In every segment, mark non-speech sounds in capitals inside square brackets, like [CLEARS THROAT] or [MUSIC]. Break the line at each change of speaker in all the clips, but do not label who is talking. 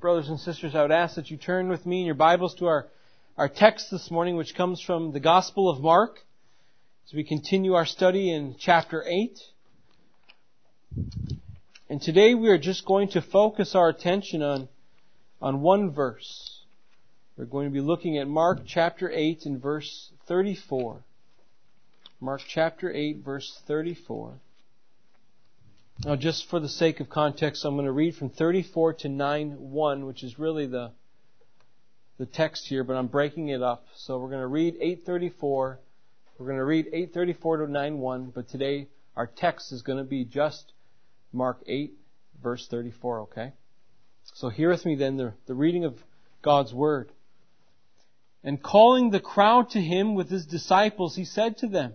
brothers and sisters, I would ask that you turn with me in your Bibles to our, our text this morning, which comes from the Gospel of Mark, as we continue our study in chapter 8. And today we are just going to focus our attention on, on one verse. We're going to be looking at Mark chapter 8 and verse 34. Mark chapter 8 verse 34. Now, just for the sake of context, I'm going to read from 34 to 9.1, which is really the, the text here, but I'm breaking it up. So we're going to read 834. We're going to read 834 to 9.1, but today our text is going to be just Mark 8, verse 34, okay? So hear with me then the, the reading of God's Word. And calling the crowd to him with his disciples, he said to them,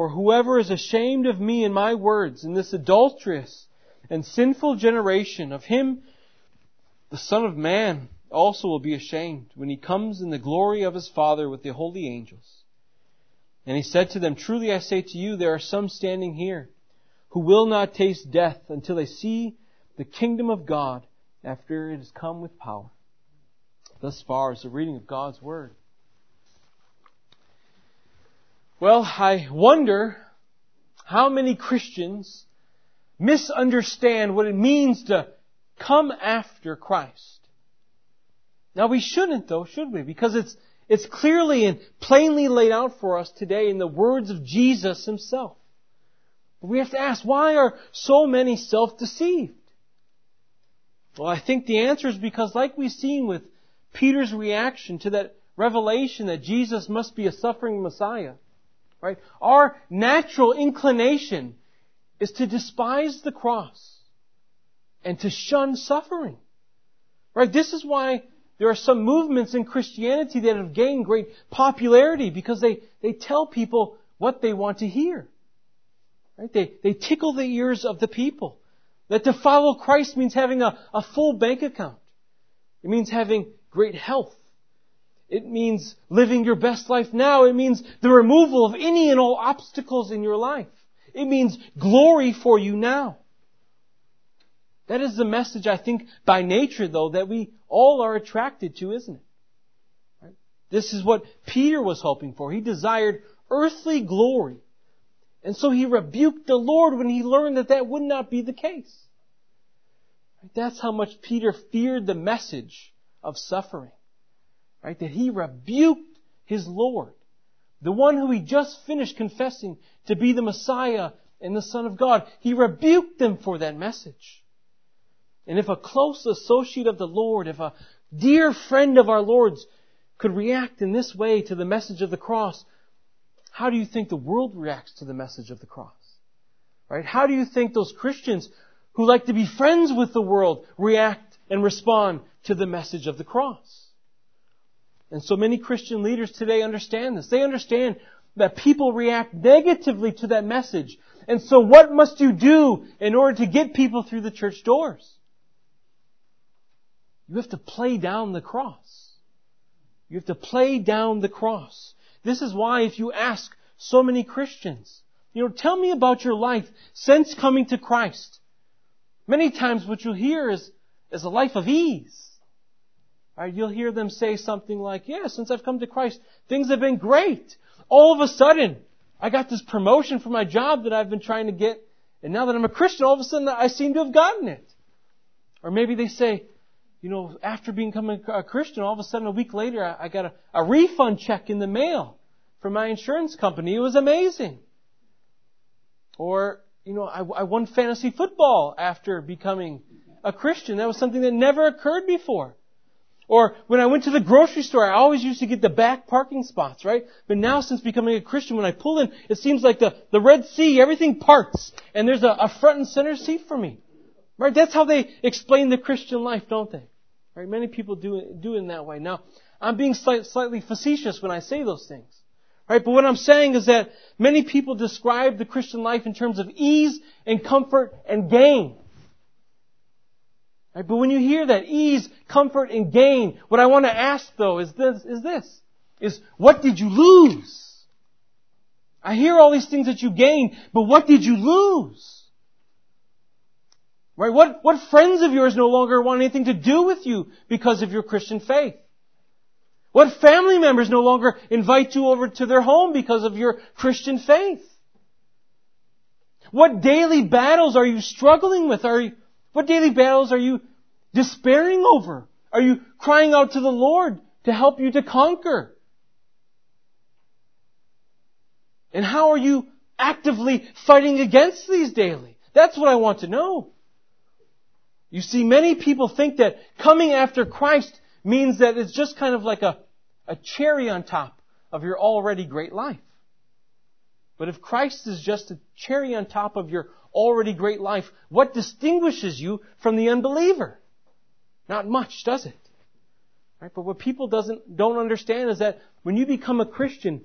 For whoever is ashamed of me and my words in this adulterous and sinful generation, of him the Son of Man also will be ashamed when he comes in the glory of his Father with the holy angels. And he said to them, Truly I say to you, there are some standing here who will not taste death until they see the kingdom of God after it has come with power. Thus far is the reading of God's Word. Well, I wonder how many Christians misunderstand what it means to come after Christ. Now we shouldn't though, should we? Because it's, it's clearly and plainly laid out for us today in the words of Jesus himself. But we have to ask, why are so many self-deceived? Well, I think the answer is because like we've seen with Peter's reaction to that revelation that Jesus must be a suffering Messiah, Right? Our natural inclination is to despise the cross and to shun suffering. Right? This is why there are some movements in Christianity that have gained great popularity because they, they tell people what they want to hear. Right? They, they tickle the ears of the people. That to follow Christ means having a, a full bank account. It means having great health. It means living your best life now. It means the removal of any and all obstacles in your life. It means glory for you now. That is the message, I think, by nature, though, that we all are attracted to, isn't it? Right? This is what Peter was hoping for. He desired earthly glory. And so he rebuked the Lord when he learned that that would not be the case. That's how much Peter feared the message of suffering. Right? That he rebuked his Lord. The one who he just finished confessing to be the Messiah and the Son of God. He rebuked them for that message. And if a close associate of the Lord, if a dear friend of our Lord's could react in this way to the message of the cross, how do you think the world reacts to the message of the cross? Right? How do you think those Christians who like to be friends with the world react and respond to the message of the cross? And so many Christian leaders today understand this. They understand that people react negatively to that message. And so what must you do in order to get people through the church doors? You have to play down the cross. You have to play down the cross. This is why if you ask so many Christians, you know, tell me about your life since coming to Christ. Many times what you'll hear is, is a life of ease. Right, you'll hear them say something like, yeah, since I've come to Christ, things have been great. All of a sudden, I got this promotion for my job that I've been trying to get, and now that I'm a Christian, all of a sudden I seem to have gotten it. Or maybe they say, you know, after becoming a Christian, all of a sudden a week later I got a, a refund check in the mail from my insurance company. It was amazing. Or, you know, I, I won fantasy football after becoming a Christian. That was something that never occurred before. Or when I went to the grocery store, I always used to get the back parking spots, right? But now since becoming a Christian, when I pull in, it seems like the, the Red Sea, everything parts, and there's a, a front and center seat for me. Right? That's how they explain the Christian life, don't they? Right? Many people do do it in that way. Now, I'm being slight, slightly facetious when I say those things. Right? But what I'm saying is that many people describe the Christian life in terms of ease and comfort and gain. Right? But when you hear that ease, comfort, and gain, what I want to ask though is this, is this, is what did you lose? I hear all these things that you gained, but what did you lose? Right? What, what friends of yours no longer want anything to do with you because of your Christian faith? What family members no longer invite you over to their home because of your Christian faith? What daily battles are you struggling with? Are what daily battles are you despairing over? Are you crying out to the Lord to help you to conquer? And how are you actively fighting against these daily? That's what I want to know. You see, many people think that coming after Christ means that it's just kind of like a, a cherry on top of your already great life. But if Christ is just a cherry on top of your already great life, what distinguishes you from the unbeliever? Not much, does it? Right? But what people doesn't, don't understand is that when you become a Christian,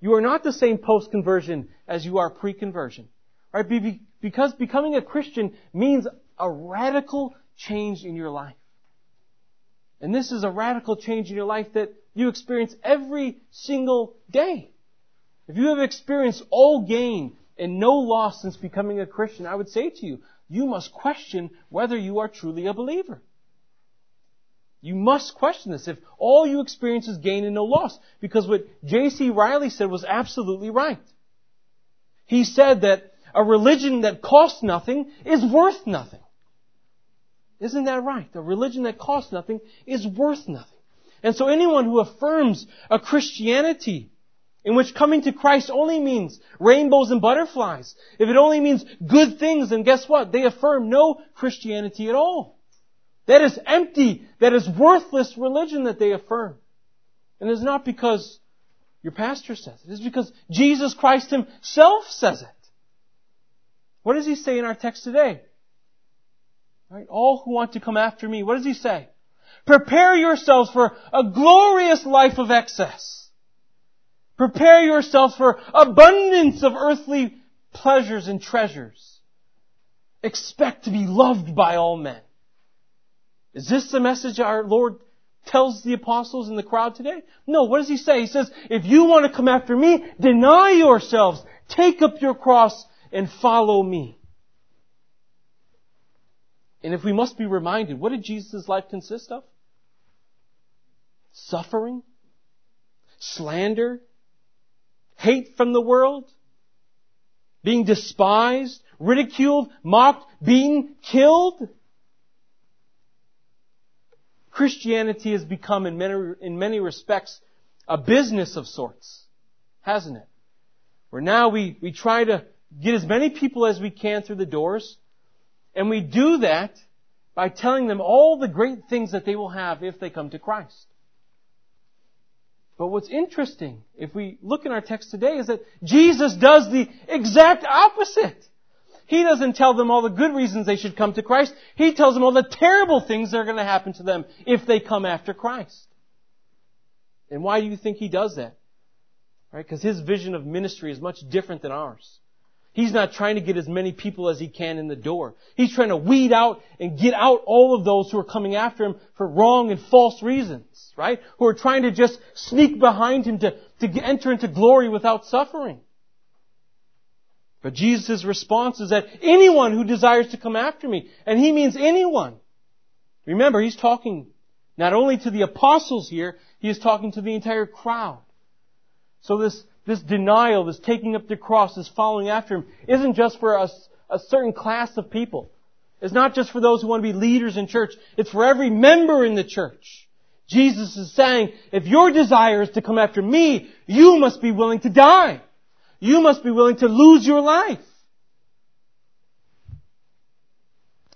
you are not the same post-conversion as you are pre-conversion. Right? Because becoming a Christian means a radical change in your life. And this is a radical change in your life that you experience every single day. If you have experienced all gain and no loss since becoming a Christian, I would say to you, you must question whether you are truly a believer. You must question this if all you experience is gain and no loss. Because what J.C. Ryle said was absolutely right. He said that a religion that costs nothing is worth nothing. Isn't that right? A religion that costs nothing is worth nothing. And so anyone who affirms a Christianity in which coming to Christ only means rainbows and butterflies, if it only means good things, then guess what? They affirm no Christianity at all. That is empty, that is worthless religion that they affirm. And it's not because your pastor says it. It's because Jesus Christ himself says it. What does he say in our text today? Right? All who want to come after me, what does he say? Prepare yourselves for a glorious life of excess. Prepare yourselves for abundance of earthly pleasures and treasures. Expect to be loved by all men. Is this the message our Lord tells the apostles in the crowd today? No, what does he say? He says, if you want to come after me, deny yourselves, take up your cross, and follow me. And if we must be reminded, what did Jesus' life consist of? Suffering, slander, hate from the world, being despised, ridiculed, mocked, beaten, killed. Christianity has become in many, in many respects a business of sorts, hasn't it? Where now we, we try to get as many people as we can through the doors, and we do that by telling them all the great things that they will have if they come to Christ. But what's interesting, if we look in our text today, is that Jesus does the exact opposite. He doesn't tell them all the good reasons they should come to Christ. He tells them all the terrible things that are going to happen to them if they come after Christ. And why do you think he does that? Right? Because his vision of ministry is much different than ours. He's not trying to get as many people as he can in the door. He's trying to weed out and get out all of those who are coming after him for wrong and false reasons, right? Who are trying to just sneak behind him to, to enter into glory without suffering. But Jesus' response is that anyone who desires to come after me, and he means anyone. Remember, he's talking not only to the apostles here, he is talking to the entire crowd. So this this denial, this taking up the cross, this following after Him, isn't just for a, a certain class of people. It's not just for those who want to be leaders in church. It's for every member in the church. Jesus is saying, if your desire is to come after me, you must be willing to die. You must be willing to lose your life.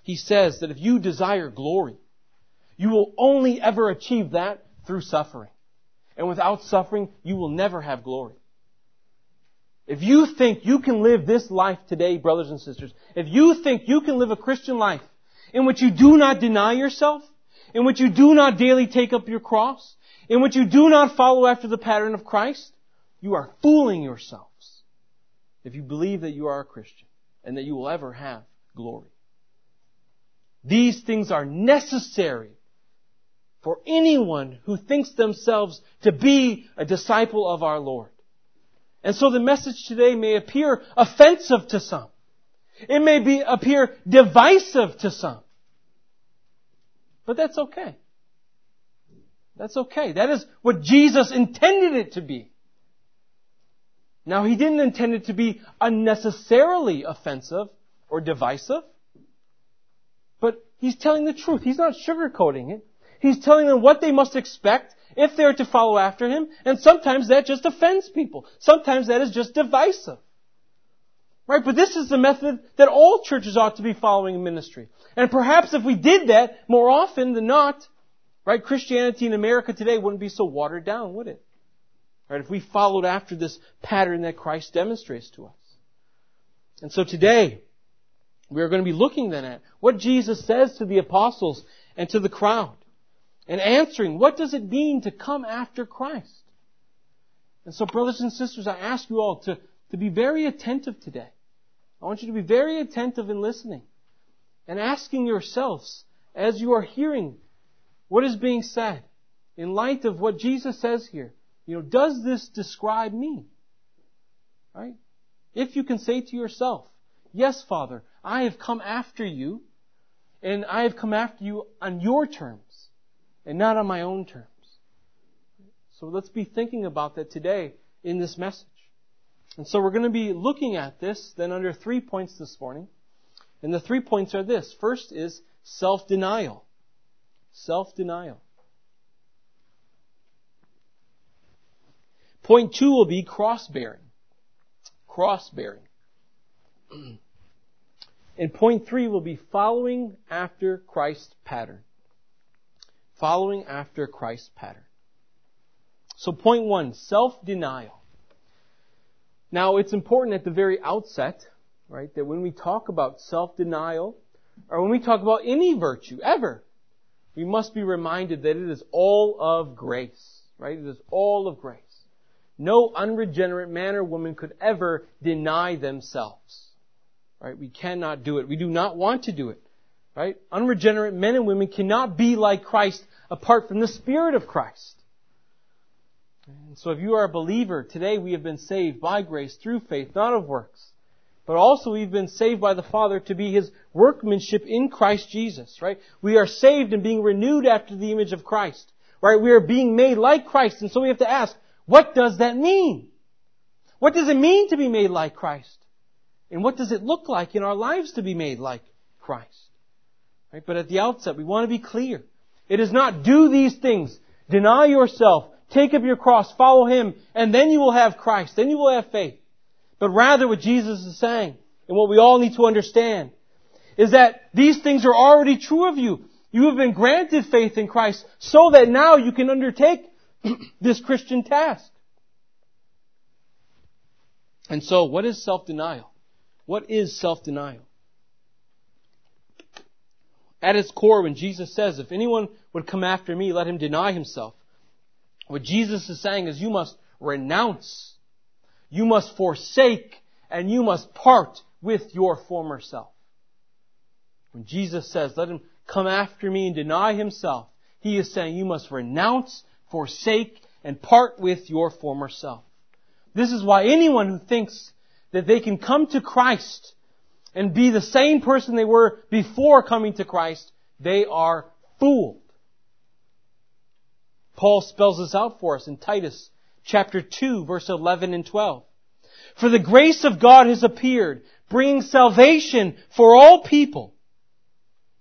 He says that if you desire glory, you will only ever achieve that through suffering. And without suffering, you will never have glory. If you think you can live this life today, brothers and sisters, if you think you can live a Christian life in which you do not deny yourself, in which you do not daily take up your cross, in which you do not follow after the pattern of Christ, you are fooling yourselves if you believe that you are a Christian and that you will ever have glory. These things are necessary for anyone who thinks themselves to be a disciple of our Lord. And so the message today may appear offensive to some. It may be, appear divisive to some. But that's okay. That's okay. That is what Jesus intended it to be. Now, He didn't intend it to be unnecessarily offensive or divisive. But He's telling the truth. He's not sugarcoating it. He's telling them what they must expect if they're to follow after Him. And sometimes that just offends people. Sometimes that is just divisive. Right? But this is the method that all churches ought to be following in ministry. And perhaps if we did that more often than not, right, Christianity in America today wouldn't be so watered down, would it? Right? If we followed after this pattern that Christ demonstrates to us. And so today, we are going to be looking then at what Jesus says to the apostles and to the crowd. And answering, what does it mean to come after Christ? And so brothers and sisters, I ask you all to, to be very attentive today. I want you to be very attentive in listening and asking yourselves as you are hearing what is being said in light of what Jesus says here. You know, does this describe me? Right? If you can say to yourself, yes, Father, I have come after you and I have come after you on your terms and not on my own terms. So let's be thinking about that today in this message. And so we're going to be looking at this then under three points this morning. And the three points are this. First is self-denial. Self-denial. Point two will be cross-bearing. Cross-bearing. [CLEARS THROAT] And point three will be following after Christ's pattern. Following after Christ's pattern. So point one, self-denial. Now, it's important at the very outset, right, that when we talk about self-denial, or when we talk about any virtue, ever, we must be reminded that it is all of grace, right? It is all of grace. No unregenerate man or woman could ever deny themselves, right? We cannot do it. We do not want to do it, right? Unregenerate men and women cannot be like Christ apart from the Spirit of Christ. And so if you are a believer, today we have been saved by grace through faith, not of works. But also we've been saved by the Father to be His workmanship in Christ Jesus, right? We are saved and being renewed after the image of Christ, right? We are being made like Christ. And so we have to ask, what does that mean? What does it mean to be made like Christ? And what does it look like in our lives to be made like Christ? Right? But at the outset, we want to be clear. It is not do these things, deny yourself, Take up your cross, follow Him, and then you will have Christ. Then you will have faith. But rather what Jesus is saying, and what we all need to understand, is that these things are already true of you. You have been granted faith in Christ so that now you can undertake [CLEARS THROAT] this Christian task. And so, what is self-denial? What is self-denial? At its core, when Jesus says, if anyone would come after me, let him deny himself. What Jesus is saying is you must renounce, you must forsake, and you must part with your former self. When Jesus says, let him come after me and deny himself, he is saying you must renounce, forsake, and part with your former self. This is why anyone who thinks that they can come to Christ and be the same person they were before coming to Christ, they are fooled. Paul spells this out for us in Titus chapter 2 verse 11 and 12. For the grace of God has appeared, bringing salvation for all people,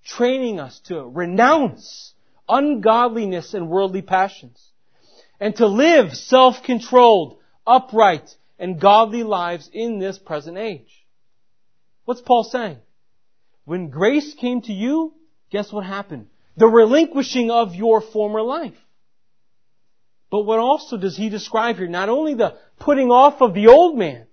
training us to renounce ungodliness and worldly passions, and to live self-controlled, upright, and godly lives in this present age. What's Paul saying? When grace came to you, guess what happened? The relinquishing of your former life. But what also does he describe here? Not only the putting off of the old man,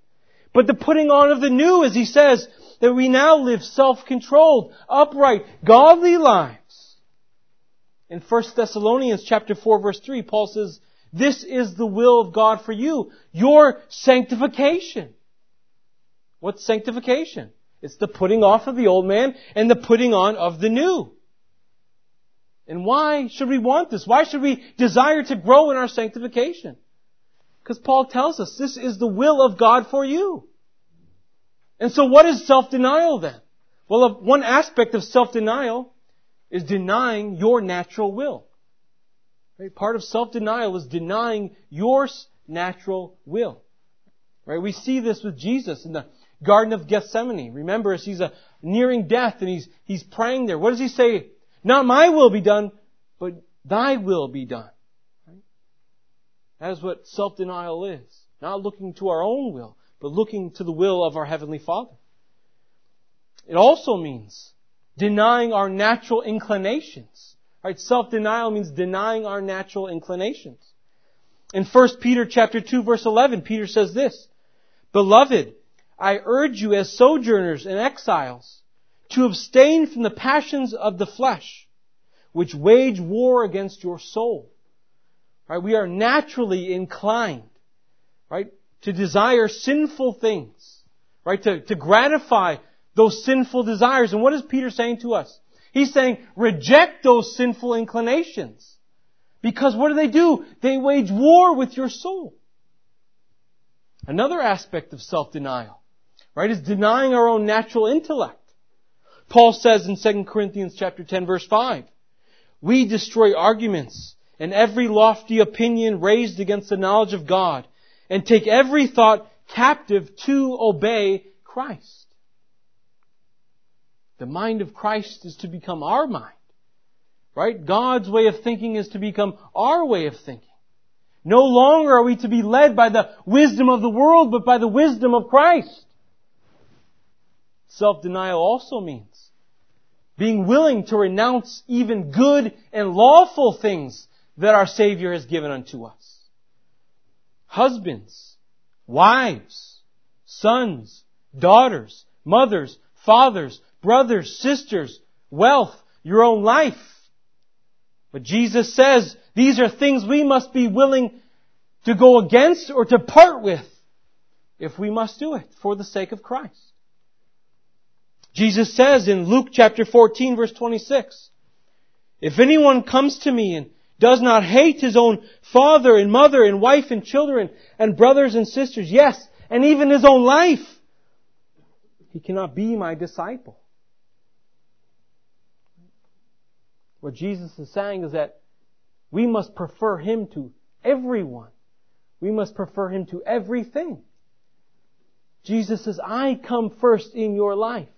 but the putting on of the new, as he says, that we now live self-controlled, upright, godly lives. In 1 Thessalonians chapter 4 verse 3, Paul says, this is the will of God for you, your sanctification. What's sanctification? It's the putting off of the old man and the putting on of the new. And why should we want this? Why should we desire to grow in our sanctification? Because Paul tells us this is the will of God for you. And so what is self-denial then? Well, one aspect of self-denial is denying your natural will. Right? Part of self-denial is denying your natural will. Right? We see this with Jesus in the Garden of Gethsemane. Remember, as he's nearing death and he's, he's praying there. What does he say? Not my will be done, but thy will be done. That is what self-denial is. Not looking to our own will, but looking to the will of our Heavenly Father. It also means denying our natural inclinations. Right? Self-denial means denying our natural inclinations. In 1 Peter chapter 2 verse 11, Peter says this, Beloved, I urge you as sojourners and exiles to abstain from the passions of the flesh, which wage war against your soul. Right? We are naturally inclined, right, to desire sinful things, right, to, to gratify those sinful desires. And what is Peter saying to us? He's saying, reject those sinful inclinations. Because what do they do? They wage war with your soul. Another aspect of self-denial right, is denying our own natural intellect. Paul says in 2 Corinthians chapter 10 verse 5, we destroy arguments and every lofty opinion raised against the knowledge of God and take every thought captive to obey Christ. The mind of Christ is to become our mind. Right? God's way of thinking is to become our way of thinking. No longer are we to be led by the wisdom of the world, but by the wisdom of Christ. Self-denial also means being willing to renounce even good and lawful things that our Savior has given unto us. Husbands, wives, sons, daughters, mothers, fathers, brothers, sisters, wealth, your own life. But Jesus says these are things we must be willing to go against or to part with if we must do it for the sake of Christ. Jesus says in Luke chapter 14 verse 26, if anyone comes to me and does not hate his own father and mother and wife and children and brothers and sisters, yes, and even his own life, he cannot be my disciple. What Jesus is saying is that we must prefer him to everyone. We must prefer him to everything. Jesus says, I come first in your life.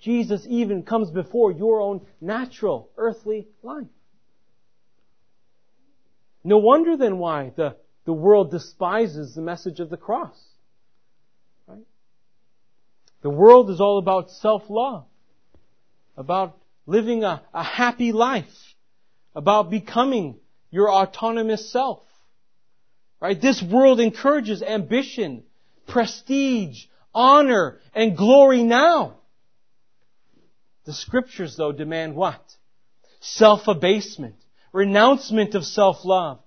Jesus even comes before your own natural earthly life. No wonder then why the, the world despises the message of the cross. Right? The world is all about self-love, about living a, a happy life, about becoming your autonomous self. Right? This world encourages ambition, prestige, honor, and glory now. The scriptures, though, demand what? Self-abasement, renouncement of self-love,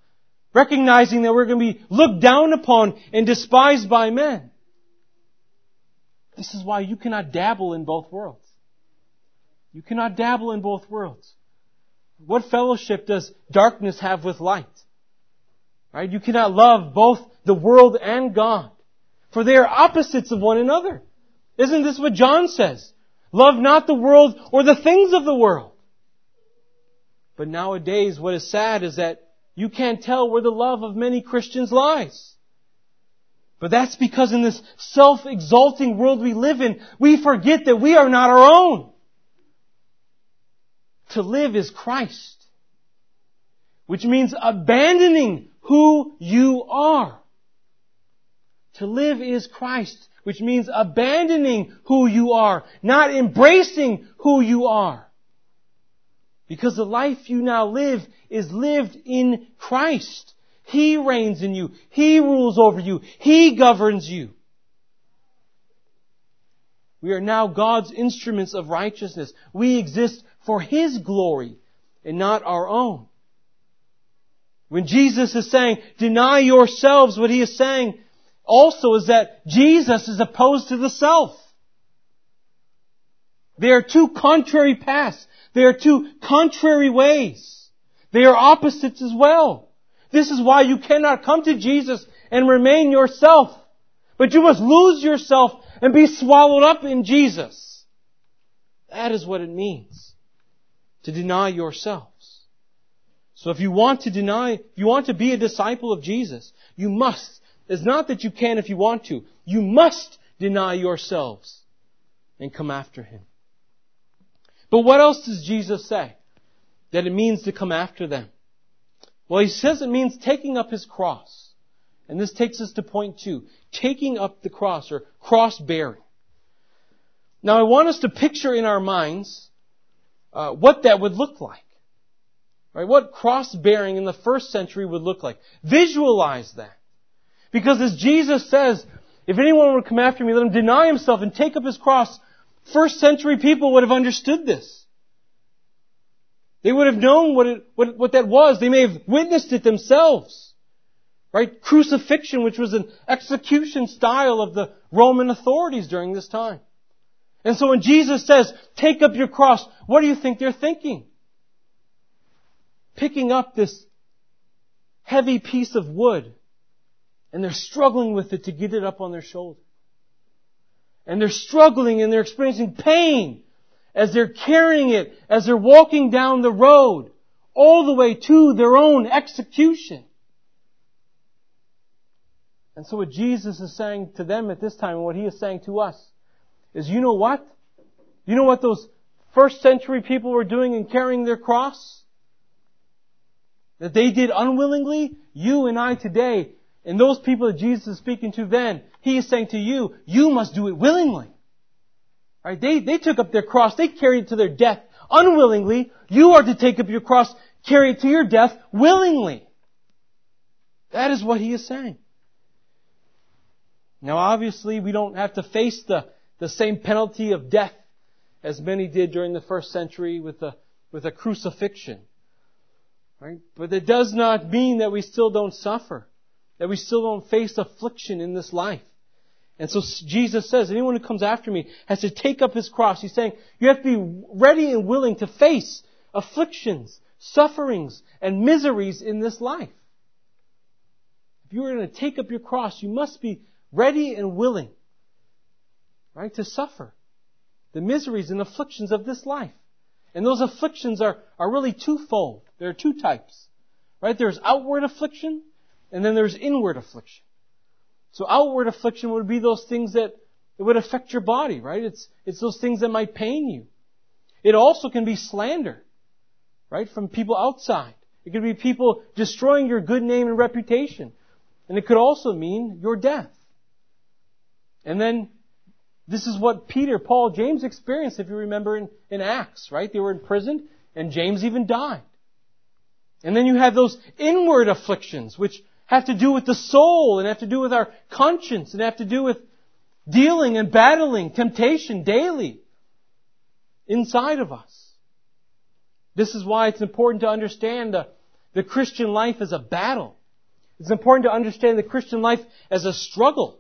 recognizing that we're going to be looked down upon and despised by men. This is why you cannot dabble in both worlds. You cannot dabble in both worlds. What fellowship does darkness have with light? Right? You cannot love both the world and God. For they are opposites of one another. Isn't this what John says? Love not the world or the things of the world. But nowadays, what is sad is that you can't tell where the love of many Christians lies. But that's because in this self-exalting world we live in, we forget that we are not our own. To live is Christ. Which means abandoning who you are. To live is Christ which means abandoning who you are, not embracing who you are. Because the life you now live is lived in Christ. He reigns in you. He rules over you. He governs you. We are now God's instruments of righteousness. We exist for His glory and not our own. When Jesus is saying, deny yourselves, what he is saying also is that Jesus is opposed to the self. They are two contrary paths. They are two contrary ways. They are opposites as well. This is why you cannot come to Jesus and remain yourself. But you must lose yourself and be swallowed up in Jesus. That is what it means to deny yourselves. So if you want to deny, if you want to be a disciple of Jesus, you must. It's not that you can if you want to. You must deny yourselves and come after Him. But what else does Jesus say that it means to come after them? Well, He says it means taking up His cross. And this takes us to point two. Taking up the cross or cross bearing. Now I want us to picture in our minds uh, what that would look like. Right? What cross bearing in the first century would look like. Visualize that. Because as Jesus says, if anyone would come after me, let him deny himself and take up his cross First century people would have understood this. They would have known what, it, what, what that was. They may have witnessed it themselves. Right? Crucifixion, which was an execution style of the Roman authorities during this time. And so when Jesus says, take up your cross, what do you think they're thinking? Picking up this heavy piece of wood, and they're struggling with it to get it up on their shoulder and they're struggling and they're experiencing pain as they're carrying it, as they're walking down the road, all the way to their own execution. And so what Jesus is saying to them at this time and what he is saying to us is, you know what? You know what those first century people were doing in carrying their cross? That they did unwillingly? You and I today and those people that Jesus is speaking to then, He is saying to you, you must do it willingly. Right? They, they took up their cross, they carried it to their death unwillingly. You are to take up your cross, carry it to your death willingly. That is what He is saying. Now obviously we don't have to face the, the same penalty of death as many did during the first century with a, with a crucifixion. Right? But it does not mean that we still don't suffer that we still don't face affliction in this life. And so Jesus says, anyone who comes after me has to take up his cross. He's saying, you have to be ready and willing to face afflictions, sufferings, and miseries in this life. If you are going to take up your cross, you must be ready and willing, right, to suffer the miseries and afflictions of this life. And those afflictions are, are really twofold. There are two types, right? There's outward affliction and then there's inward affliction. So outward affliction would be those things that it would affect your body, right? It's, it's those things that might pain you. It also can be slander, right? From people outside. It could be people destroying your good name and reputation. And it could also mean your death. And then this is what Peter, Paul, James experienced, if you remember in, in Acts, right? They were imprisoned and James even died. And then you have those inward afflictions, which have to do with the soul and have to do with our conscience and have to do with dealing and battling temptation daily inside of us. This is why it's important to understand the, the Christian life as a battle. It's important to understand the Christian life as a struggle.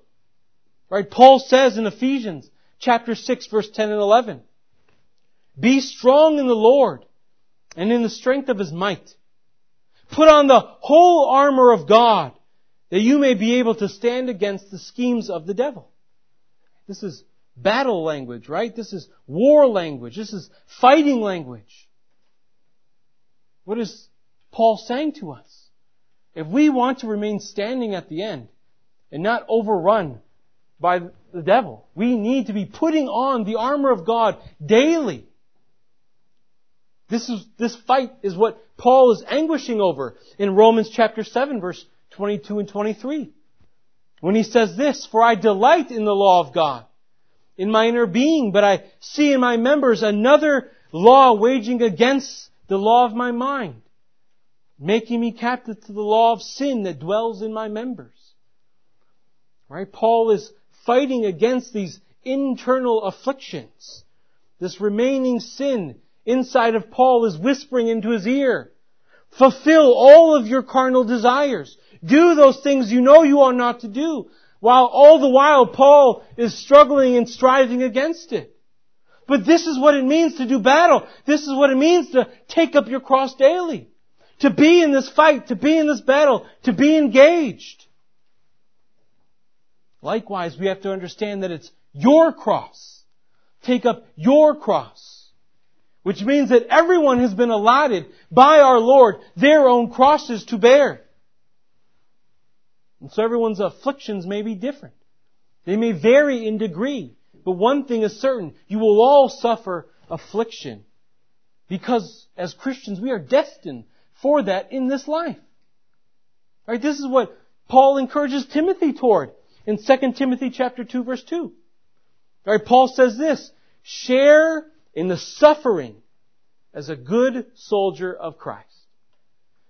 Right? Paul says in Ephesians chapter 6 verse 10 and 11, Be strong in the Lord and in the strength of His might. Put on the whole armor of God that you may be able to stand against the schemes of the devil. This is battle language, right? This is war language. This is fighting language. What is Paul saying to us? If we want to remain standing at the end and not overrun by the devil, we need to be putting on the armor of God daily. This is, this fight is what Paul is anguishing over in Romans chapter 7 verse 22 and 23. When he says this, for I delight in the law of God in my inner being, but I see in my members another law waging against the law of my mind, making me captive to the law of sin that dwells in my members. Right? Paul is fighting against these internal afflictions, this remaining sin inside of Paul is whispering into his ear. Fulfill all of your carnal desires. Do those things you know you ought not to do. While all the while Paul is struggling and striving against it. But this is what it means to do battle. This is what it means to take up your cross daily. To be in this fight, to be in this battle, to be engaged. Likewise, we have to understand that it's your cross. Take up your cross. Which means that everyone has been allotted by our Lord their own crosses to bear. And so everyone's afflictions may be different. They may vary in degree. But one thing is certain, you will all suffer affliction. Because as Christians, we are destined for that in this life. Right? This is what Paul encourages Timothy toward in 2 Timothy chapter 2 verse 2. Right? Paul says this, share in the suffering as a good soldier of Christ.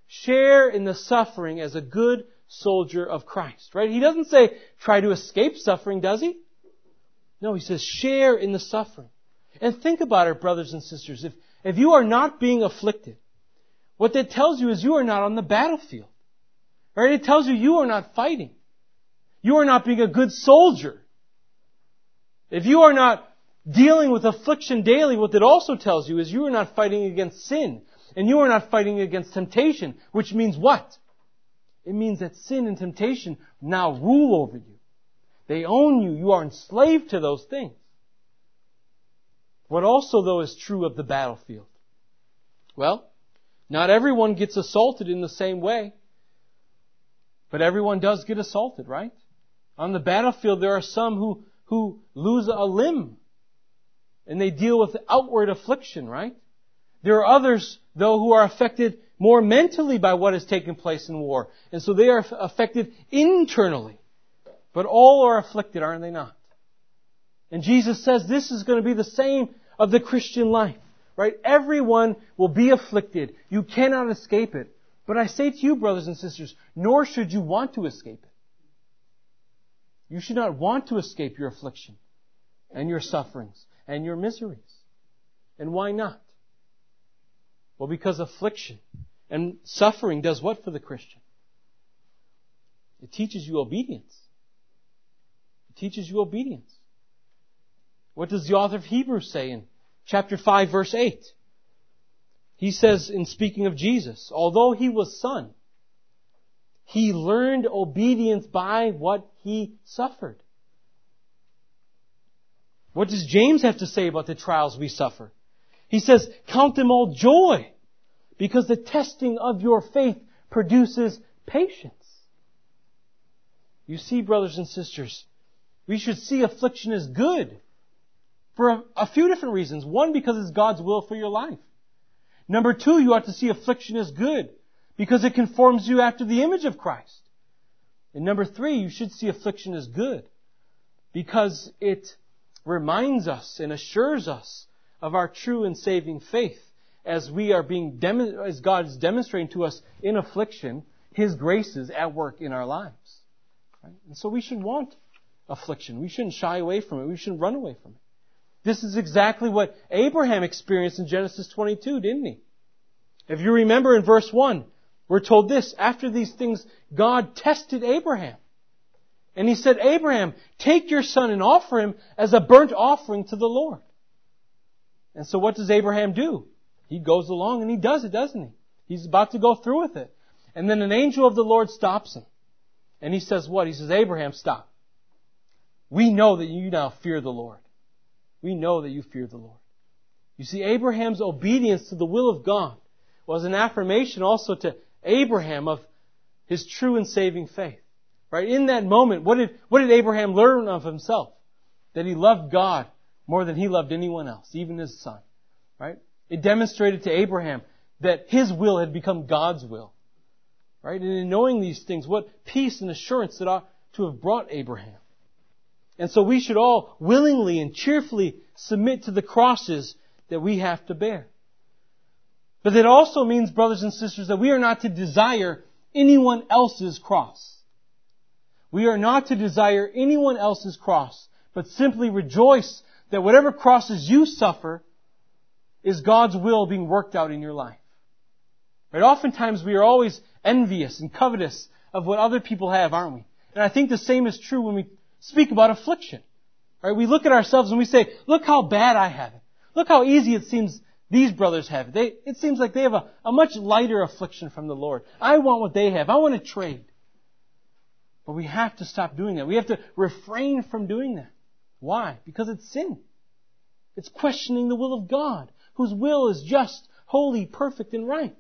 Share in the suffering as a good soldier of Christ. Right? He doesn't say try to escape suffering, does he? No, he says share in the suffering. And think about it, brothers and sisters. If, if you are not being afflicted, what that tells you is you are not on the battlefield. Right? It tells you you are not fighting. You are not being a good soldier. If you are not dealing with affliction daily, what it also tells you is you are not fighting against sin. And you are not fighting against temptation, which means what? It means that sin and temptation now rule over you. They own you. You are enslaved to those things. What also though is true of the battlefield? Well, not everyone gets assaulted in the same way. But everyone does get assaulted, right? On the battlefield there are some who, who lose a limb. And they deal with outward affliction, right? There are others, though, who are affected more mentally by what has taken place in war. And so they are affected internally. But all are afflicted, aren't they not? And Jesus says this is going to be the same of the Christian life. Right? Everyone will be afflicted. You cannot escape it. But I say to you, brothers and sisters, nor should you want to escape it. You should not want to escape your affliction and your sufferings and your miseries. And why not? Well, because affliction and suffering does what for the Christian? It teaches you obedience. It teaches you obedience. What does the author of Hebrews say in chapter 5 verse 8? He says in speaking of Jesus, although he was son, he learned obedience by what he suffered. What does James have to say about the trials we suffer? He says, count them all joy because the testing of your faith produces patience. You see, brothers and sisters, we should see affliction as good for a, a, few different reasons. One, because it's God's will for your life. Number two, you ought to see affliction as good because it conforms you after the image of Christ. And number three, you should see affliction as good because it reminds us and assures us of our true and saving faith as we are being, as God is demonstrating to us in affliction His graces at work in our lives. Right? And so we should want affliction. We shouldn't shy away from it. We shouldn't run away from it. This is exactly what Abraham experienced in Genesis 22, didn't he? If you remember in verse 1, we're told this, after these things, God tested Abraham. And he said, Abraham, take your son and offer him as a burnt offering to the Lord. And so what does Abraham do? He goes along and he does it, doesn't he? He's about to go through with it. And then an angel of the Lord stops him. And he says what? He says, Abraham, stop. We know that you now fear the Lord. We know that you fear the Lord. You see, Abraham's obedience to the will of God was an affirmation also to Abraham of his true and saving faith. Right? In that moment, what did, what did Abraham learn of himself? That he loved God more than he loved anyone else, even his son. Right? It demonstrated to Abraham that his will had become God's will. Right? And in knowing these things, what peace and assurance that ought to have brought Abraham. And so we should all willingly and cheerfully submit to the crosses that we have to bear. But that also means, brothers and sisters, that we are not to desire anyone else's cross. We are not to desire anyone else's cross, but simply rejoice that whatever crosses you suffer, is God's will being worked out in your life? Right? Oftentimes we are always envious and covetous of what other people have, aren't we? And I think the same is true when we speak about affliction. Right? We look at ourselves and we say, look how bad I have it. Look how easy it seems these brothers have it. They, it seems like they have a, a much lighter affliction from the Lord. I want what they have. I want to trade. But we have to stop doing that. We have to refrain from doing that. Why? Because it's sin. It's questioning the will of God, whose will is just, holy, perfect, and right.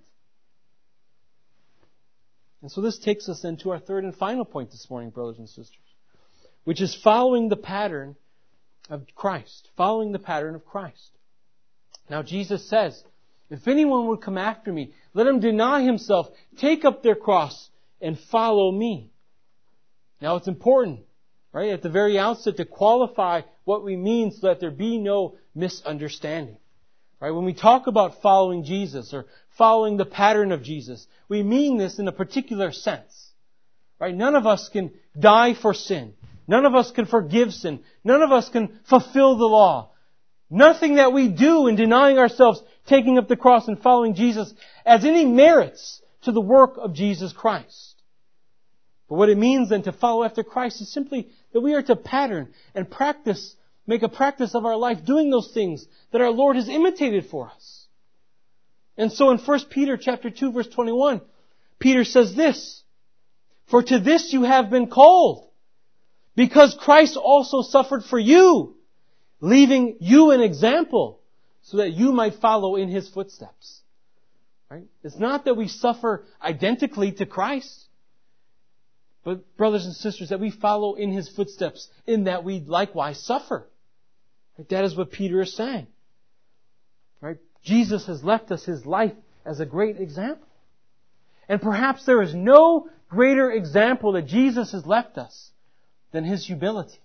And so this takes us then to our third and final point this morning, brothers and sisters, which is following the pattern of Christ. Following the pattern of Christ. Now Jesus says, if anyone would come after me, let him deny himself, take up their cross, and follow me. Now it's important, right, at the very outset to qualify what we mean so that there be no misunderstanding. Right? When we talk about following Jesus or following the pattern of Jesus, we mean this in a particular sense. Right? None of us can die for sin. None of us can forgive sin. None of us can fulfill the law. Nothing that we do in denying ourselves, taking up the cross and following Jesus adds any merits to the work of Jesus Christ. But what it means then to follow after Christ is simply that we are to pattern and practice make a practice of our life doing those things that our Lord has imitated for us. And so in 1 Peter chapter 2 verse 21, Peter says this, For to this you have been called, because Christ also suffered for you, leaving you an example, so that you might follow in His footsteps. Right? It's not that we suffer identically to Christ. But brothers and sisters, that we follow in His footsteps in that we likewise suffer. That is what Peter is saying. Right? Jesus has left us His life as a great example. And perhaps there is no greater example that Jesus has left us than His humility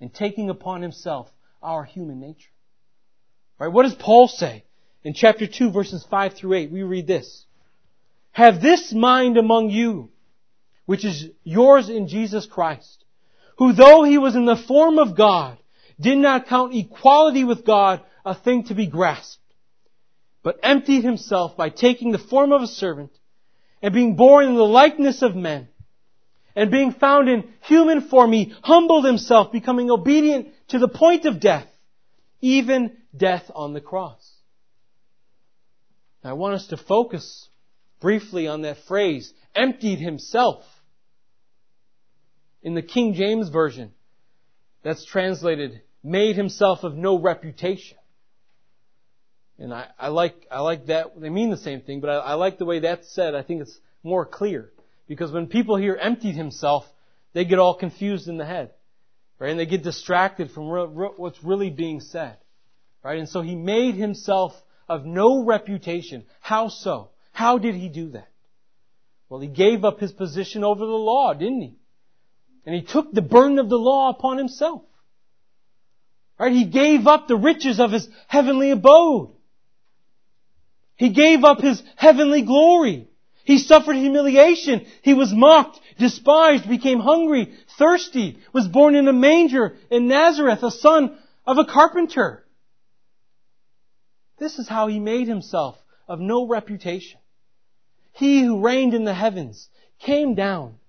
in taking upon Himself our human nature. Right? What does Paul say? In chapter 2 verses 5 through 8, we read this. Have this mind among you, which is yours in Jesus Christ, who though he was in the form of God, did not count equality with God a thing to be grasped, but emptied himself by taking the form of a servant and being born in the likeness of men. And being found in human form, he humbled himself, becoming obedient to the point of death, even death on the cross. Now, I want us to focus briefly on that phrase, emptied himself. In the King James Version, that's translated made himself of no reputation. And I, I like I like that. They mean the same thing, but I, I like the way that's said. I think it's more clear because when people hear emptied himself, they get all confused in the head, right? And they get distracted from what's really being said, right? And so he made himself of no reputation. How so? How did he do that? Well, he gave up his position over the law, didn't he? And he took the burden of the law upon himself. Right? He gave up the riches of his heavenly abode. He gave up his heavenly glory. He suffered humiliation. He was mocked, despised, became hungry, thirsty, was born in a manger in Nazareth, a son of a carpenter. This is how he made himself of no reputation. He who reigned in the heavens came down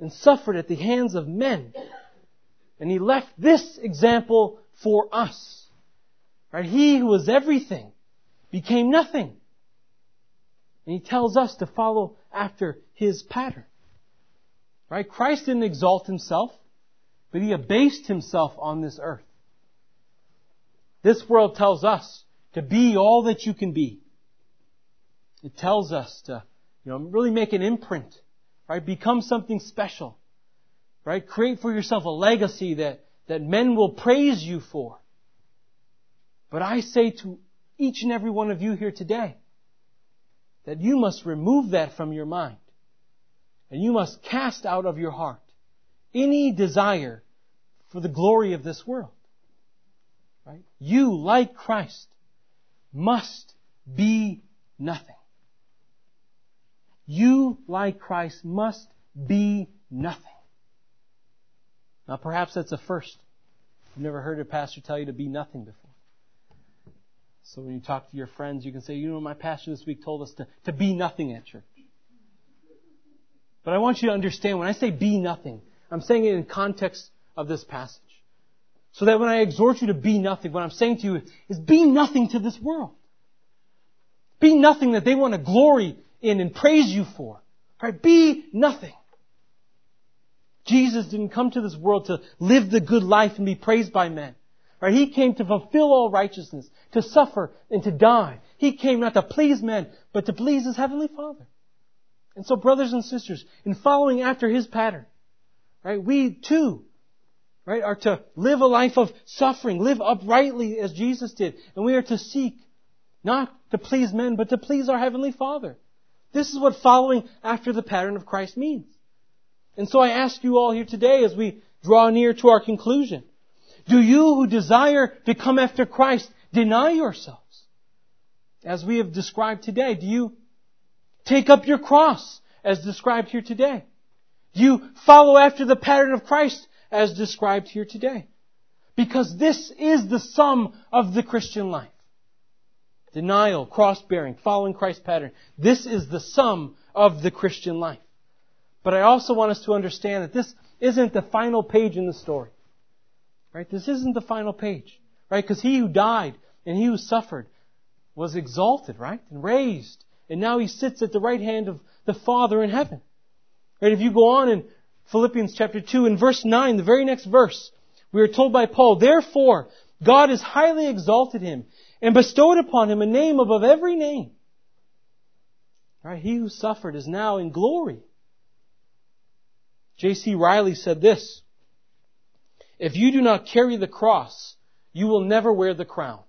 and suffered at the hands of men and he left this example for us. Right? He who was everything became nothing. And he tells us to follow after his pattern. Right? Christ didn't exalt himself, but he abased himself on this earth. This world tells us to be all that you can be. It tells us to, you know, really make an imprint, right? Become something special. Right? Create for yourself a legacy that, that men will praise you for. But I say to each and every one of you here today that you must remove that from your mind. And you must cast out of your heart any desire for the glory of this world. Right? You, like Christ, must be nothing. You, like Christ, must be nothing. Now perhaps that's a first. You've never heard a pastor tell you to be nothing before. So when you talk to your friends, you can say, you know, my pastor this week told us to, to be nothing at church. But I want you to understand when I say be nothing, I'm saying it in context of this passage. So that when I exhort you to be nothing, what I'm saying to you is be nothing to this world. Be nothing that they want to glory in and praise you for. Right? Be nothing. Jesus didn't come to this world to live the good life and be praised by men. Right? He came to fulfill all righteousness, to suffer and to die. He came not to please men, but to please His Heavenly Father. And so brothers and sisters, in following after His pattern, right, we too, right, are to live a life of suffering, live uprightly as Jesus did, and we are to seek not to please men, but to please our Heavenly Father. This is what following after the pattern of Christ means. And so I ask you all here today as we draw near to our conclusion, do you who desire to come after Christ deny yourselves? As we have described today, do you take up your cross as described here today? Do you follow after the pattern of Christ as described here today? Because this is the sum of the Christian life. Denial, cross bearing, following Christ's pattern. This is the sum of the Christian life. But I also want us to understand that this isn't the final page in the story. Right? This isn't the final page. Right? Because he who died and he who suffered was exalted, right? And raised. And now he sits at the right hand of the Father in heaven. Right? If you go on in Philippians chapter 2 in verse 9, the very next verse, we are told by Paul, Therefore, God has highly exalted him and bestowed upon him a name above every name. Right? He who suffered is now in glory. J.C. Ryle said this, If you do not carry the cross, you will never wear the crown.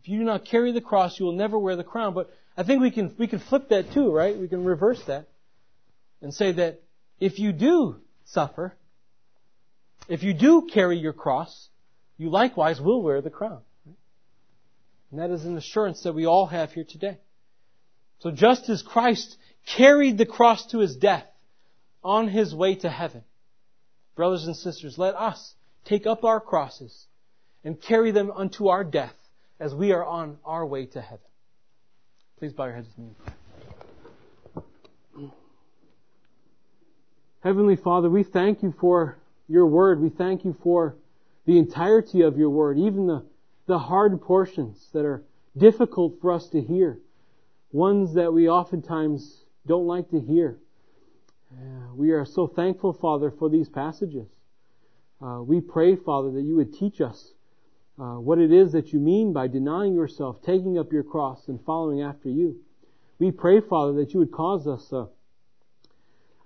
If you do not carry the cross, you will never wear the crown. But I think we can, we can flip that too, right? We can reverse that and say that if you do suffer, if you do carry your cross, you likewise will wear the crown. And that is an assurance that we all have here today. So just as Christ carried the cross to his death on his way to heaven, brothers and sisters, let us take up our crosses and carry them unto our death as we are on our way to heaven. Please bow your heads with me. Heavenly Father, we thank you for your word. We thank you for the entirety of your word, even the the hard portions that are difficult for us to hear, ones that we oftentimes don't like to hear. Uh, we are so thankful, Father, for these passages. Uh, we pray, Father, that you would teach us uh, what it is that you mean by denying yourself, taking up your cross, and following after you. We pray, Father, that you would cause us a,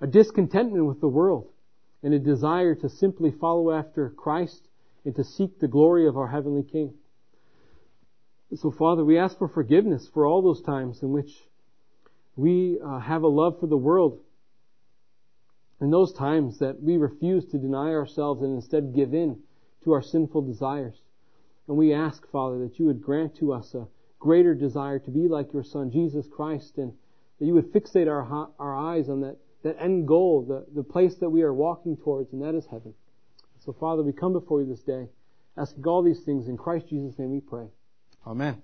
a discontentment with the world and a desire to simply follow after Christ and to seek the glory of our Heavenly King. So, Father, we ask for forgiveness for all those times in which we uh, have a love for the world. And those times that we refuse to deny ourselves and instead give in to our sinful desires. And we ask, Father, that you would grant to us a greater desire to be like your Son, Jesus Christ, and that you would fixate our, our eyes on that, that end goal, the, the place that we are walking towards, and that is heaven. So, Father, we come before you this day, asking all these things in Christ Jesus' name we pray. Amen